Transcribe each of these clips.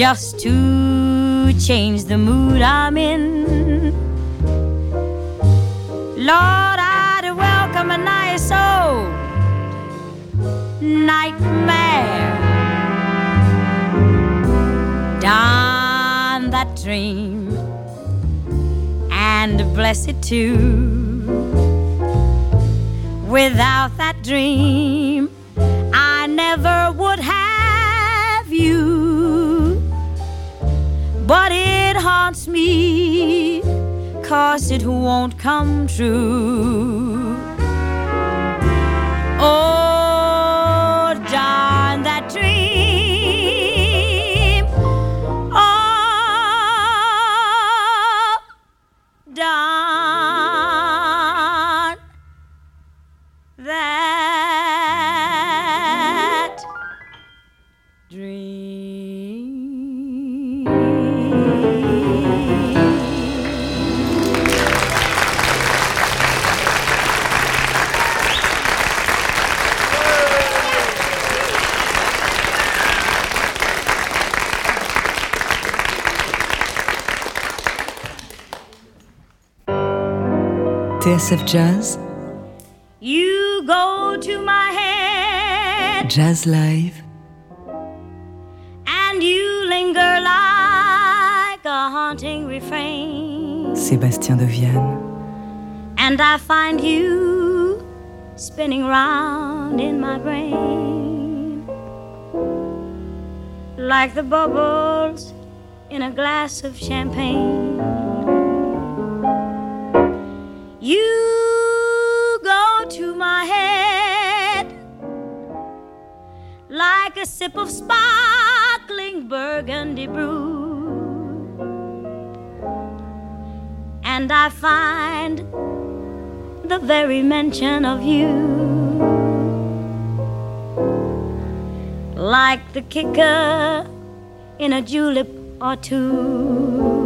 just to change the mood I'm in. Lord, I'd welcome a nice old nightmare. Don that dream and bless it too. Without that dream, I never would have you but it haunts me, cause it won't come true. TSF Jazz. You go to my head. Jazz Live. And you linger like a haunting refrain. Sébastien de Vienne. And I find you spinning round in my brain. Like the bubbles in a glass of champagne. You go to my head like a sip of sparkling burgundy brew. And I find the very mention of you like the kicker in a julep or two.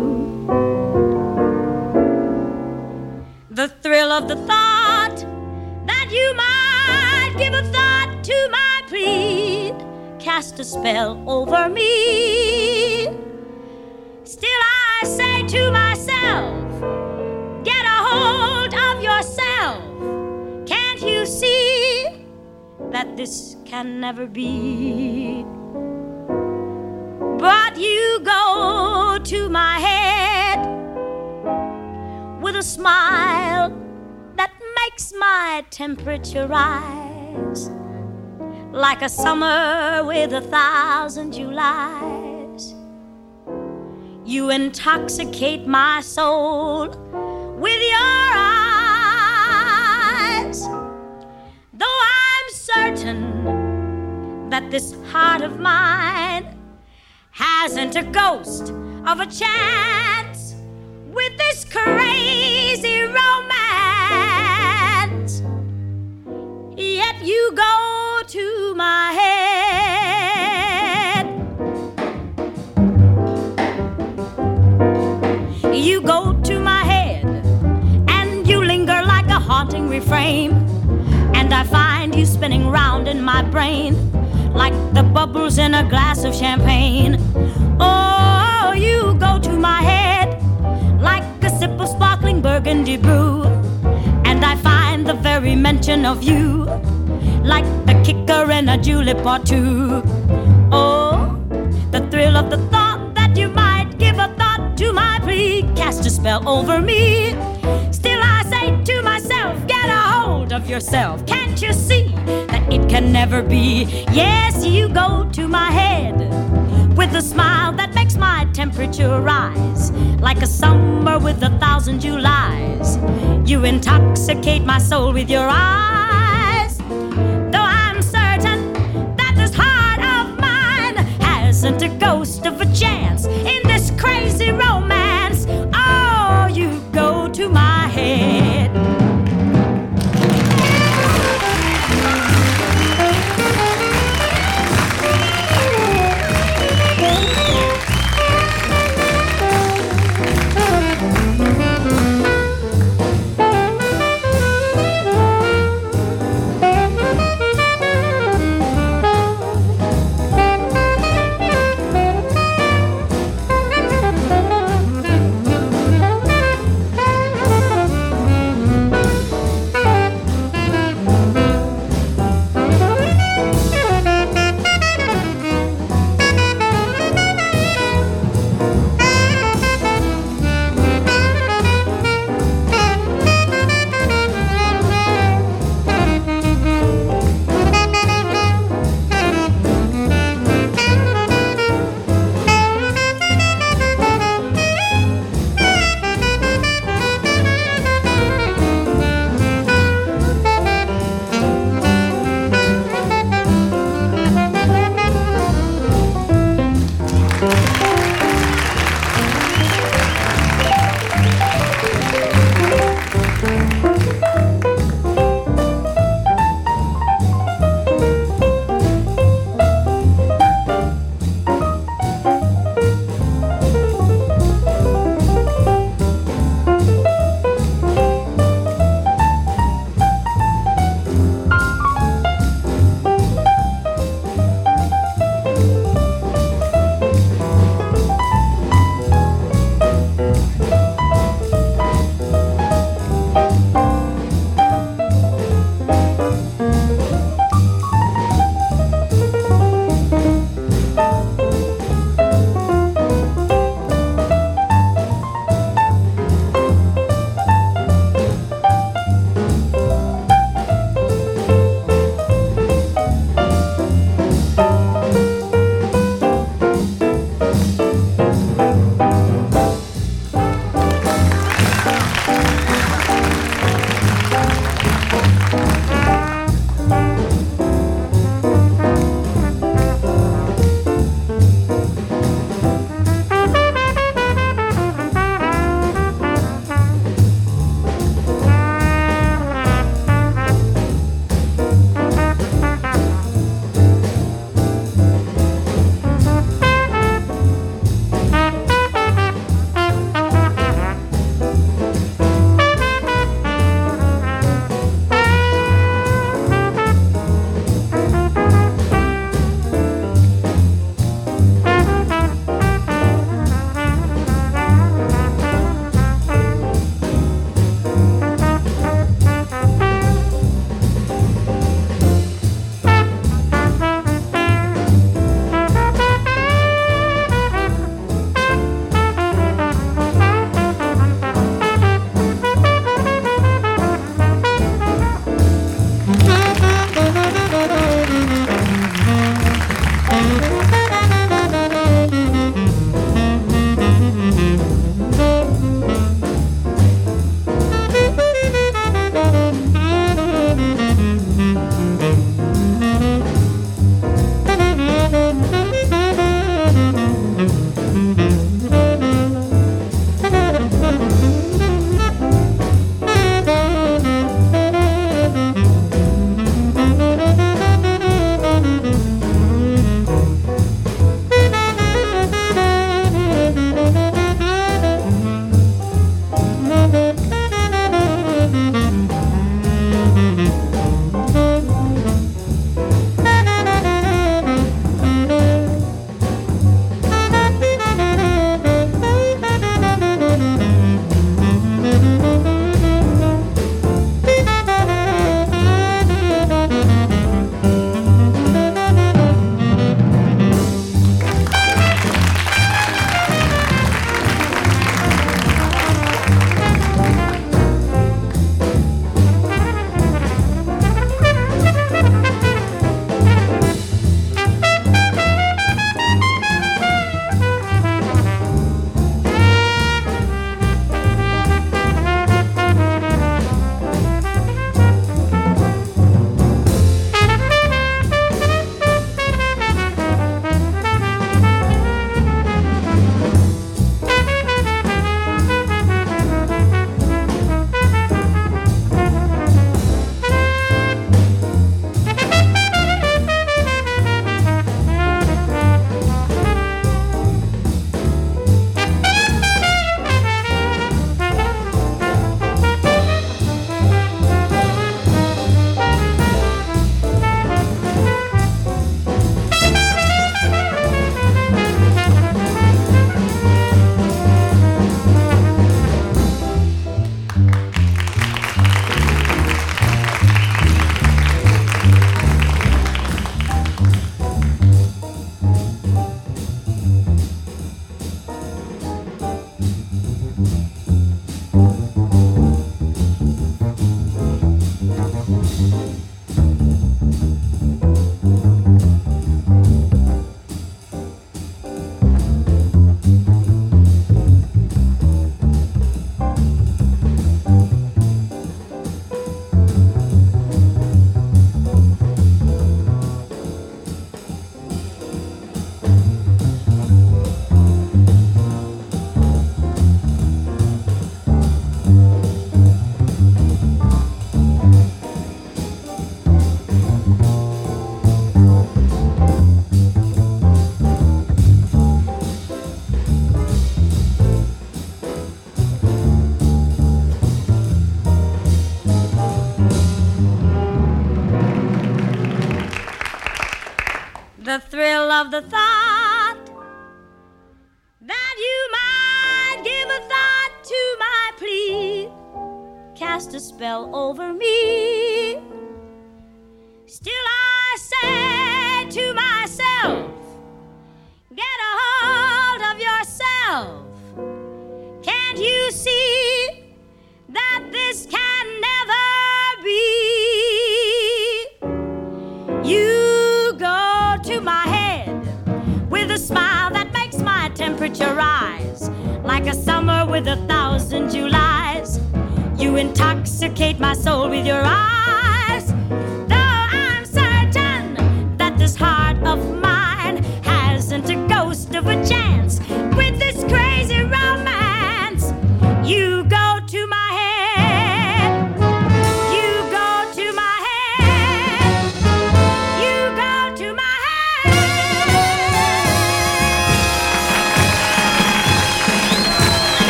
The thrill of the thought that you might give a thought to my plea cast a spell over me. Still, I say to myself, get a hold of yourself. Can't you see that this can never be? But you go to my head a smile that makes my temperature rise like a summer with a thousand Julys. You intoxicate my soul with your eyes. Though I'm certain that this heart of mine hasn't a ghost of a chance with this crazy you go to my head. You go to my head and you linger like a haunting refrain. And I find you spinning round in my brain like the bubbles in a glass of champagne. Oh, you go to my head like a sip of sparkling burgundy brew. And I find the very mention of you like the kicker in a julep or two. Oh, the thrill of the thought that you might give a thought to my plea cast a spell over me. Still, I say to myself, get a hold of yourself. Can't you see that it can never be? Yes, you go to my head with a smile that makes my temperature rise like a summer with a thousand Julys. You intoxicate my soul with your eyes.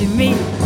To me.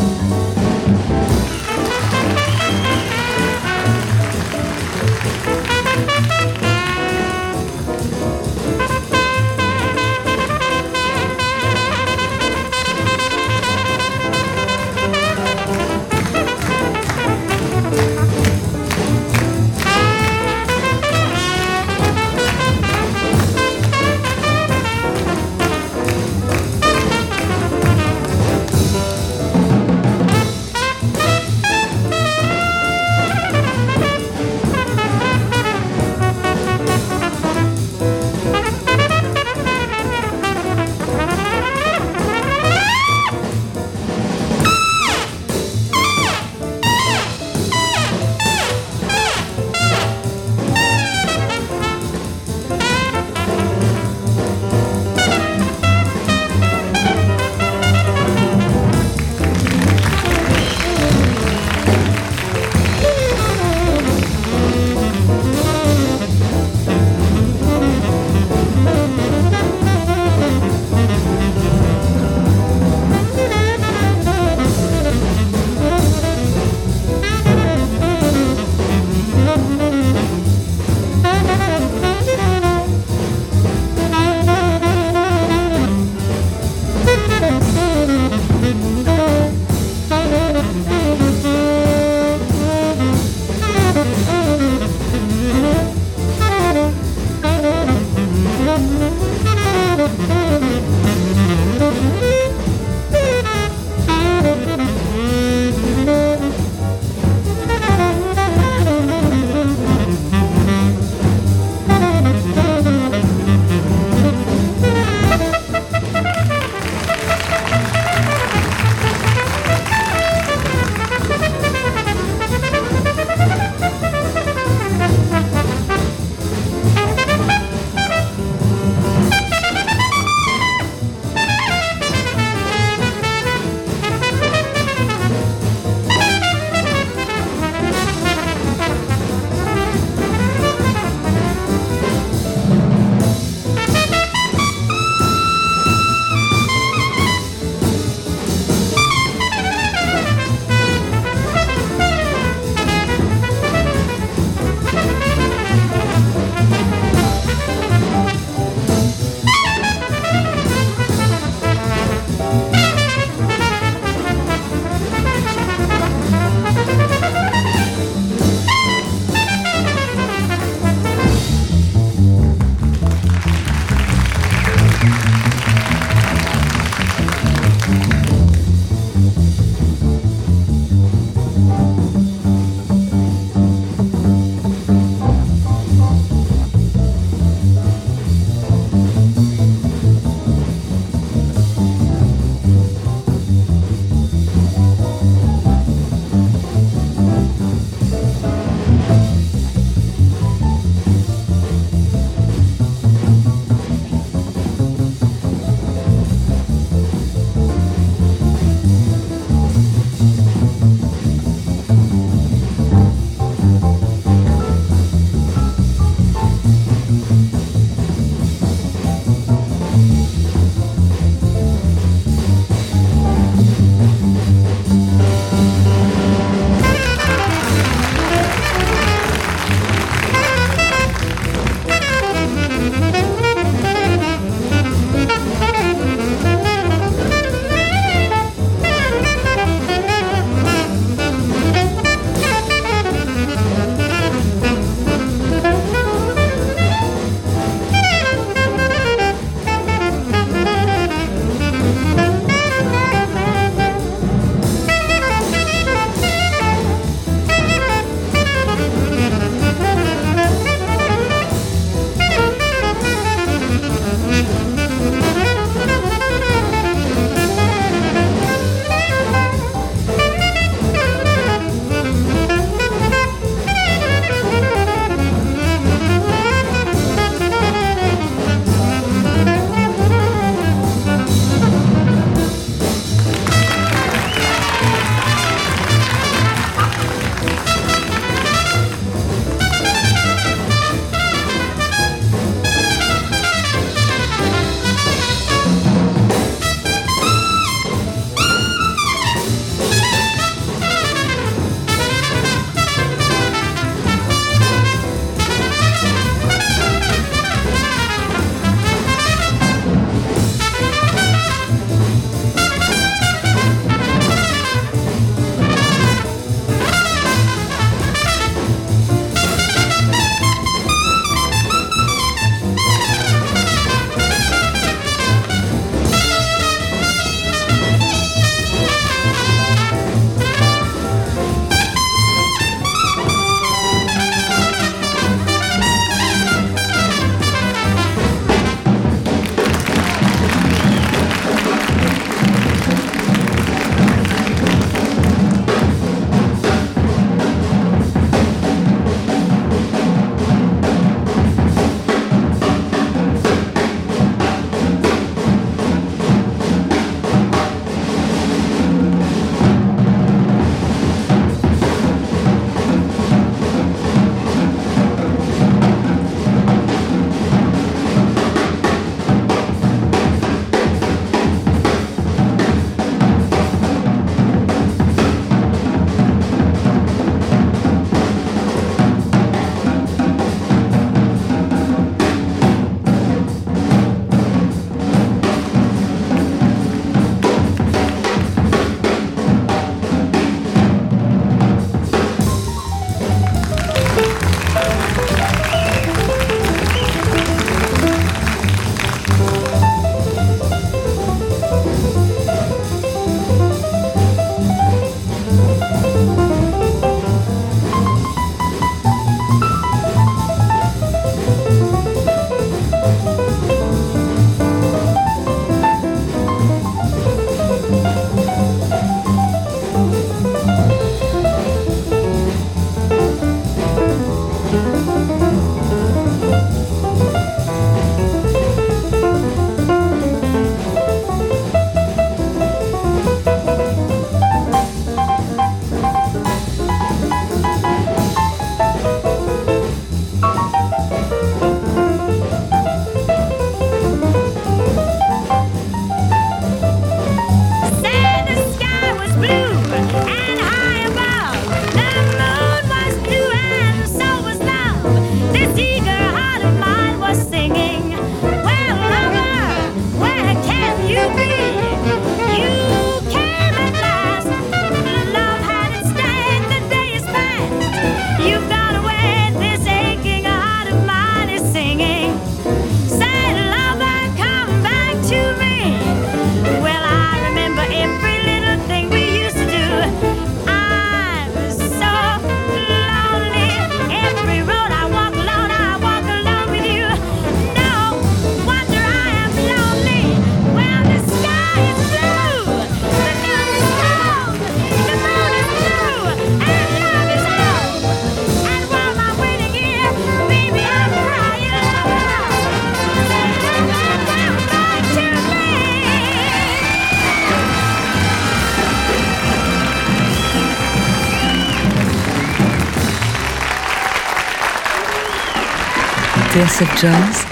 TSF Jazz,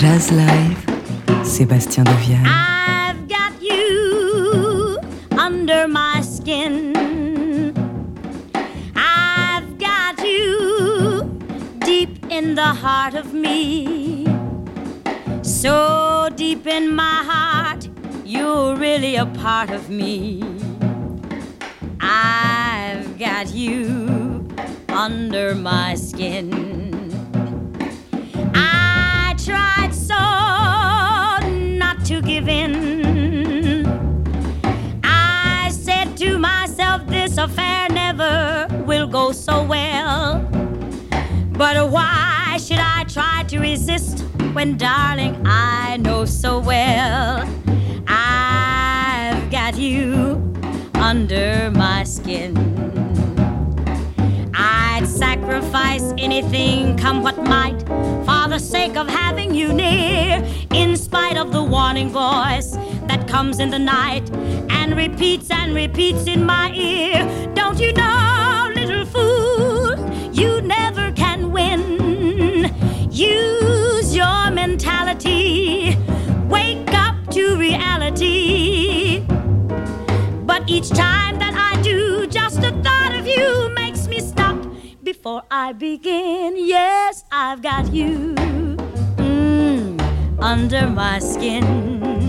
Jazz Live, Sébastien Devienne. I've got you under my skin. I've got you deep in the heart of me. So deep in my heart, you're really a part of me. Why should I try to resist when, darling, I know so well I've got you under my skin? I'd sacrifice anything, come what might, for the sake of having you near, in spite of the warning voice that comes in the night and repeats and repeats in my ear. Don't you know, little fool, you never win. Use your mentality, wake up to reality. But each time that I do, just the thought of you makes me stop before I begin. Yes, I've got you mm, under my skin.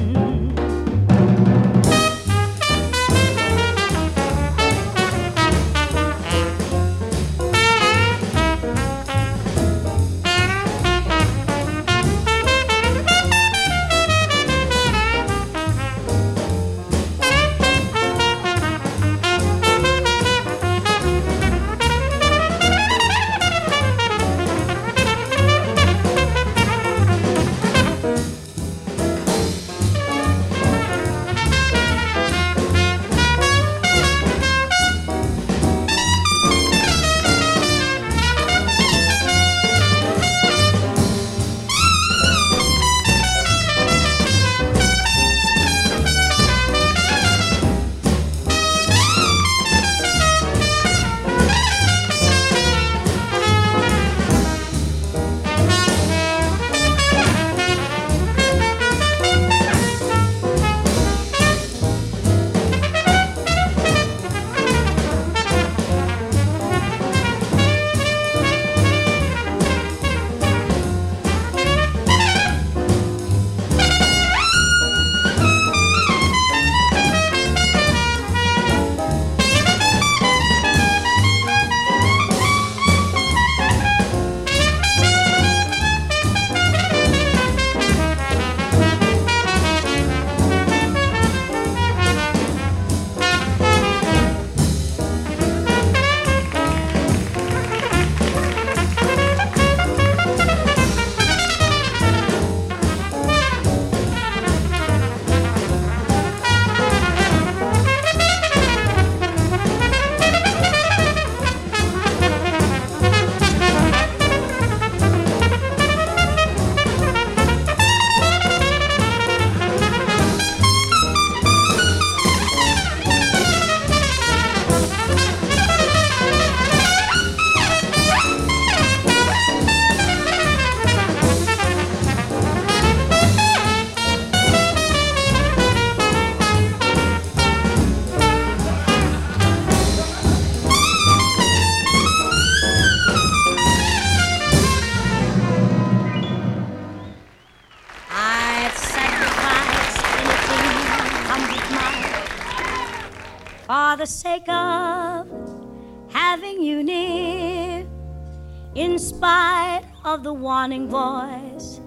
Of the warning voice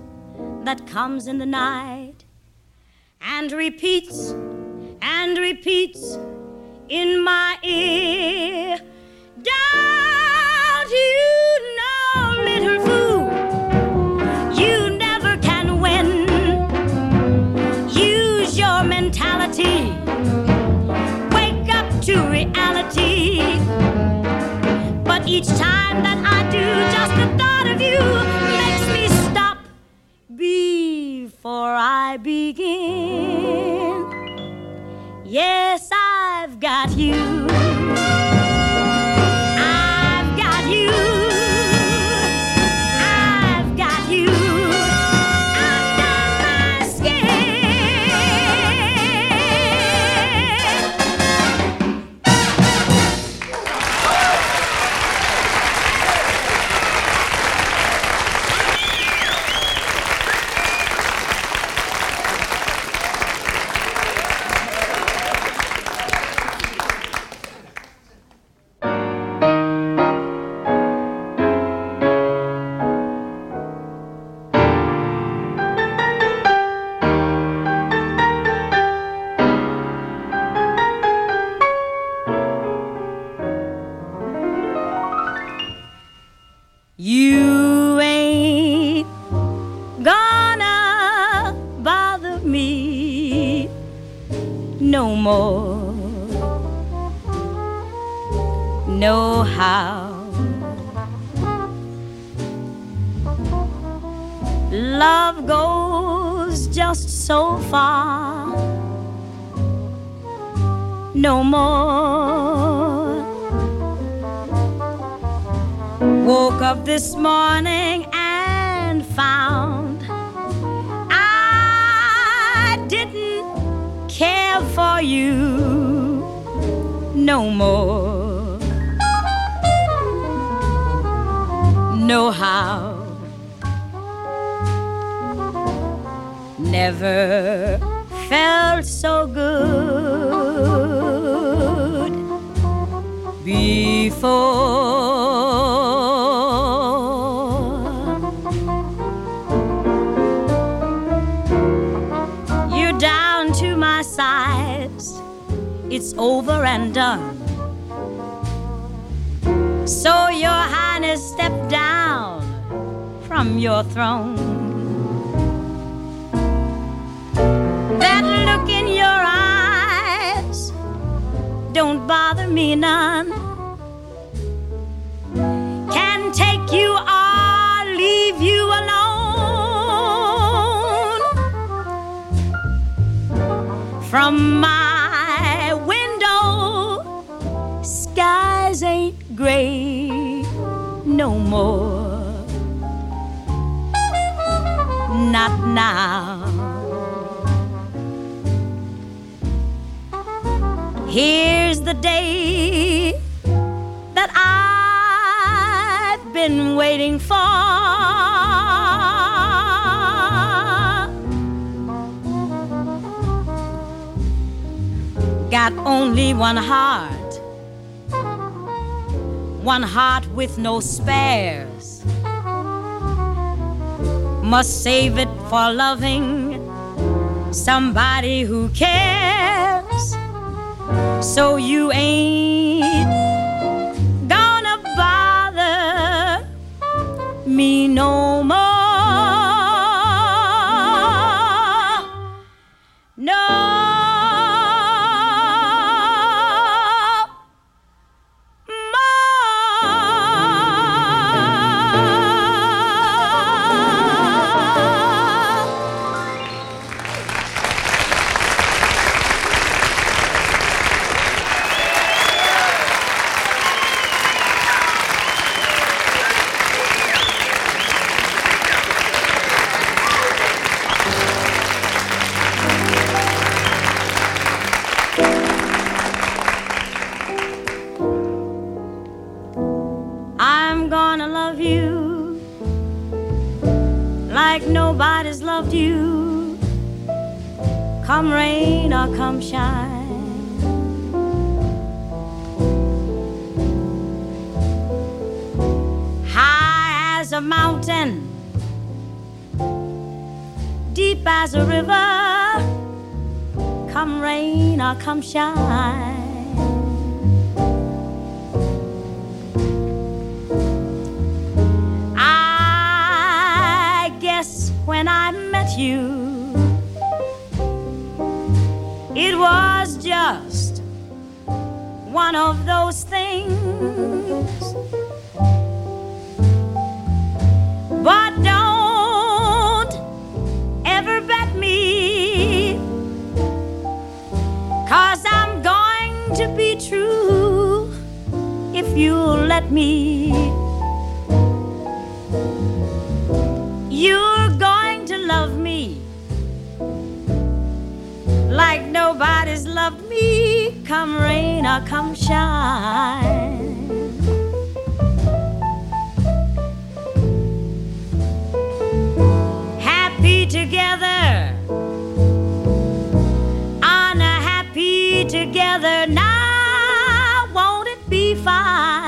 that comes in the night and repeats and repeats in my ear. Don't you know, little fool? You never can win. Use your mentality. Wake up to reality. But each time that I do, just the thought of you makes me stop before I begin. Yes, I've got you. It's over and done. So your highness step down from your throne. That look in your eyes don't bother me none. Can take you or leave you alone. From my gray no more. Not now. Here's the day that I've been waiting for. Got only one heart one heart with no spares. Must save it for loving somebody who cares. So you ain't gonna bother me no more. Or let me. You're going to love me like nobody's loved me, come rain or come shine. Happy together, together now, won't it be fine?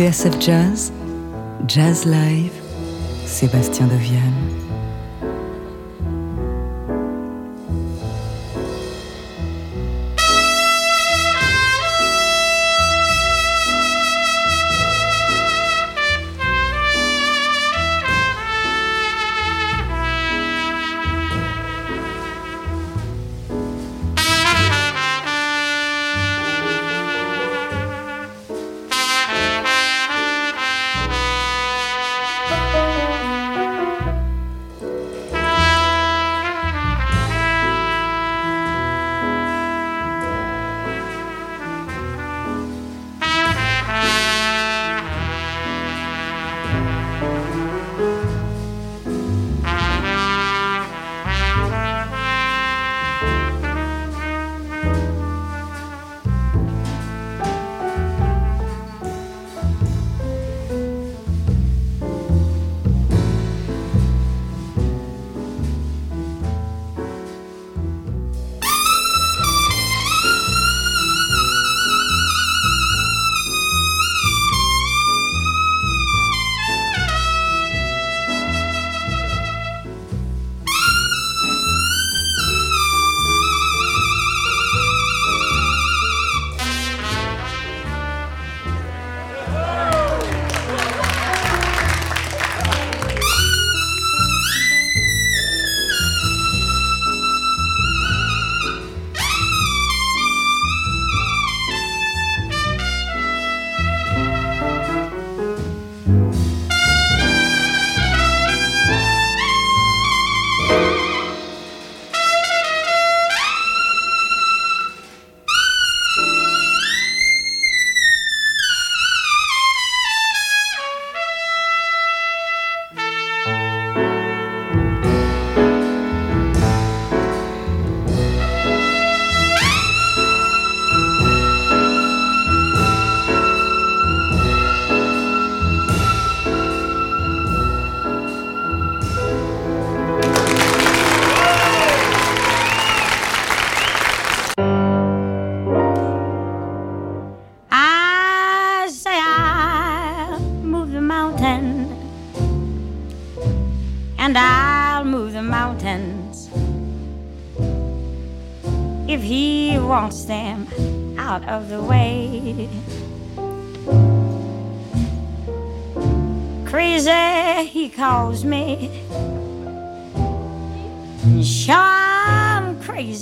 TSF Jazz, Jazz Live, Sébastien Devienne.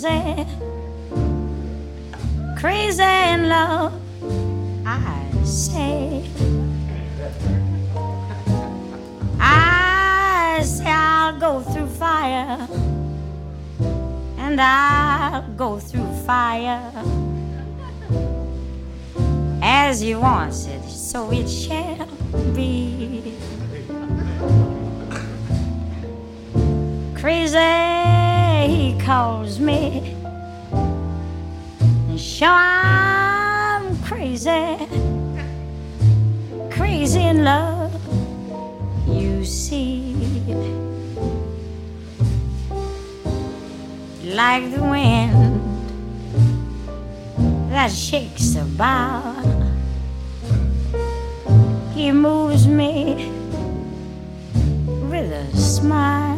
Crazy. Crazy in love, I say. I say I'll go through fire, and I'll go through fire as he wants it, so it shall be. Crazy, calls me. Sure, I'm crazy, crazy in love, you see. Like the wind that shakes the bough he moves me with a smile.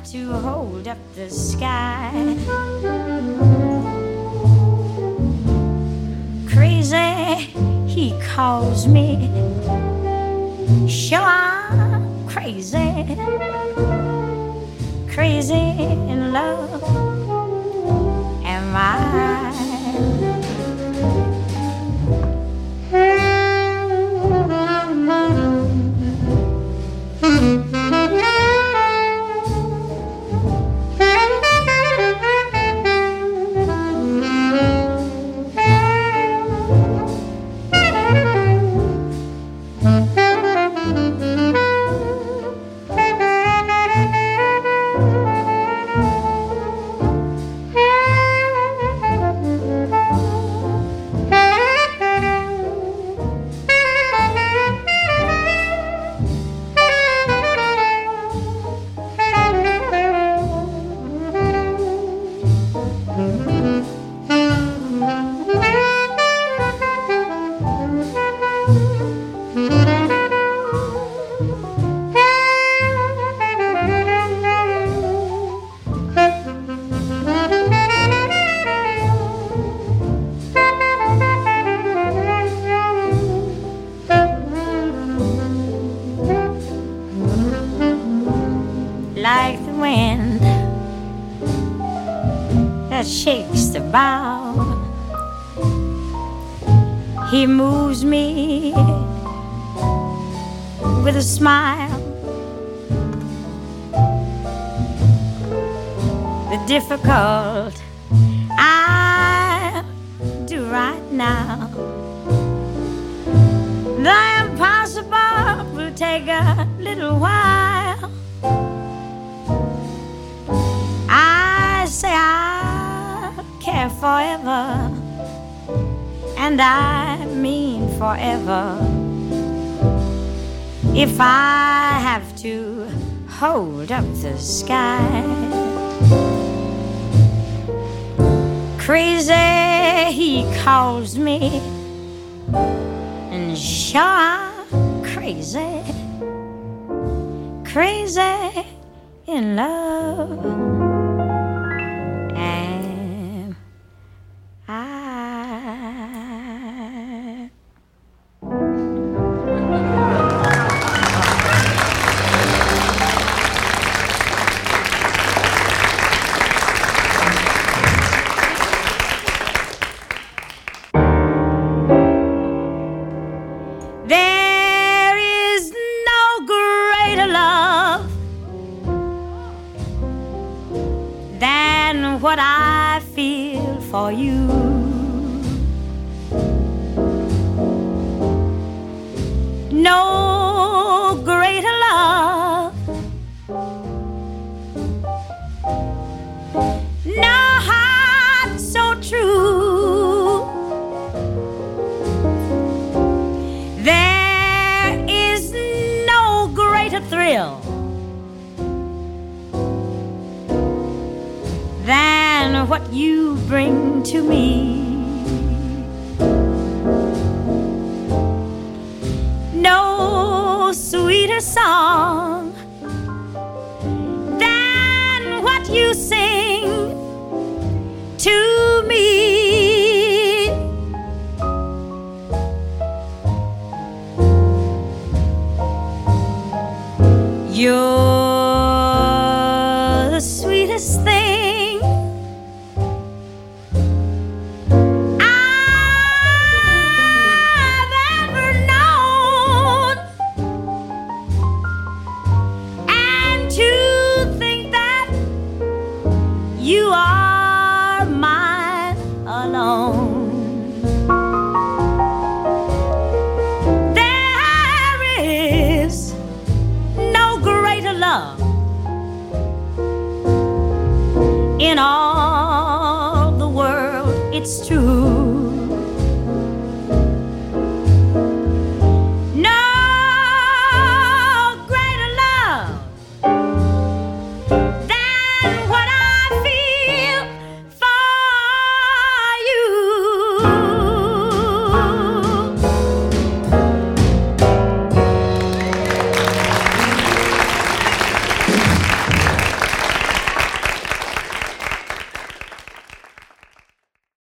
to hold up the sky, crazy, he calls me. Sure, I'm crazy, crazy in love. Am I? Forever and I mean forever. If I have to hold up the sky, crazy he calls me, and sure I'm crazy, crazy in love. It's true.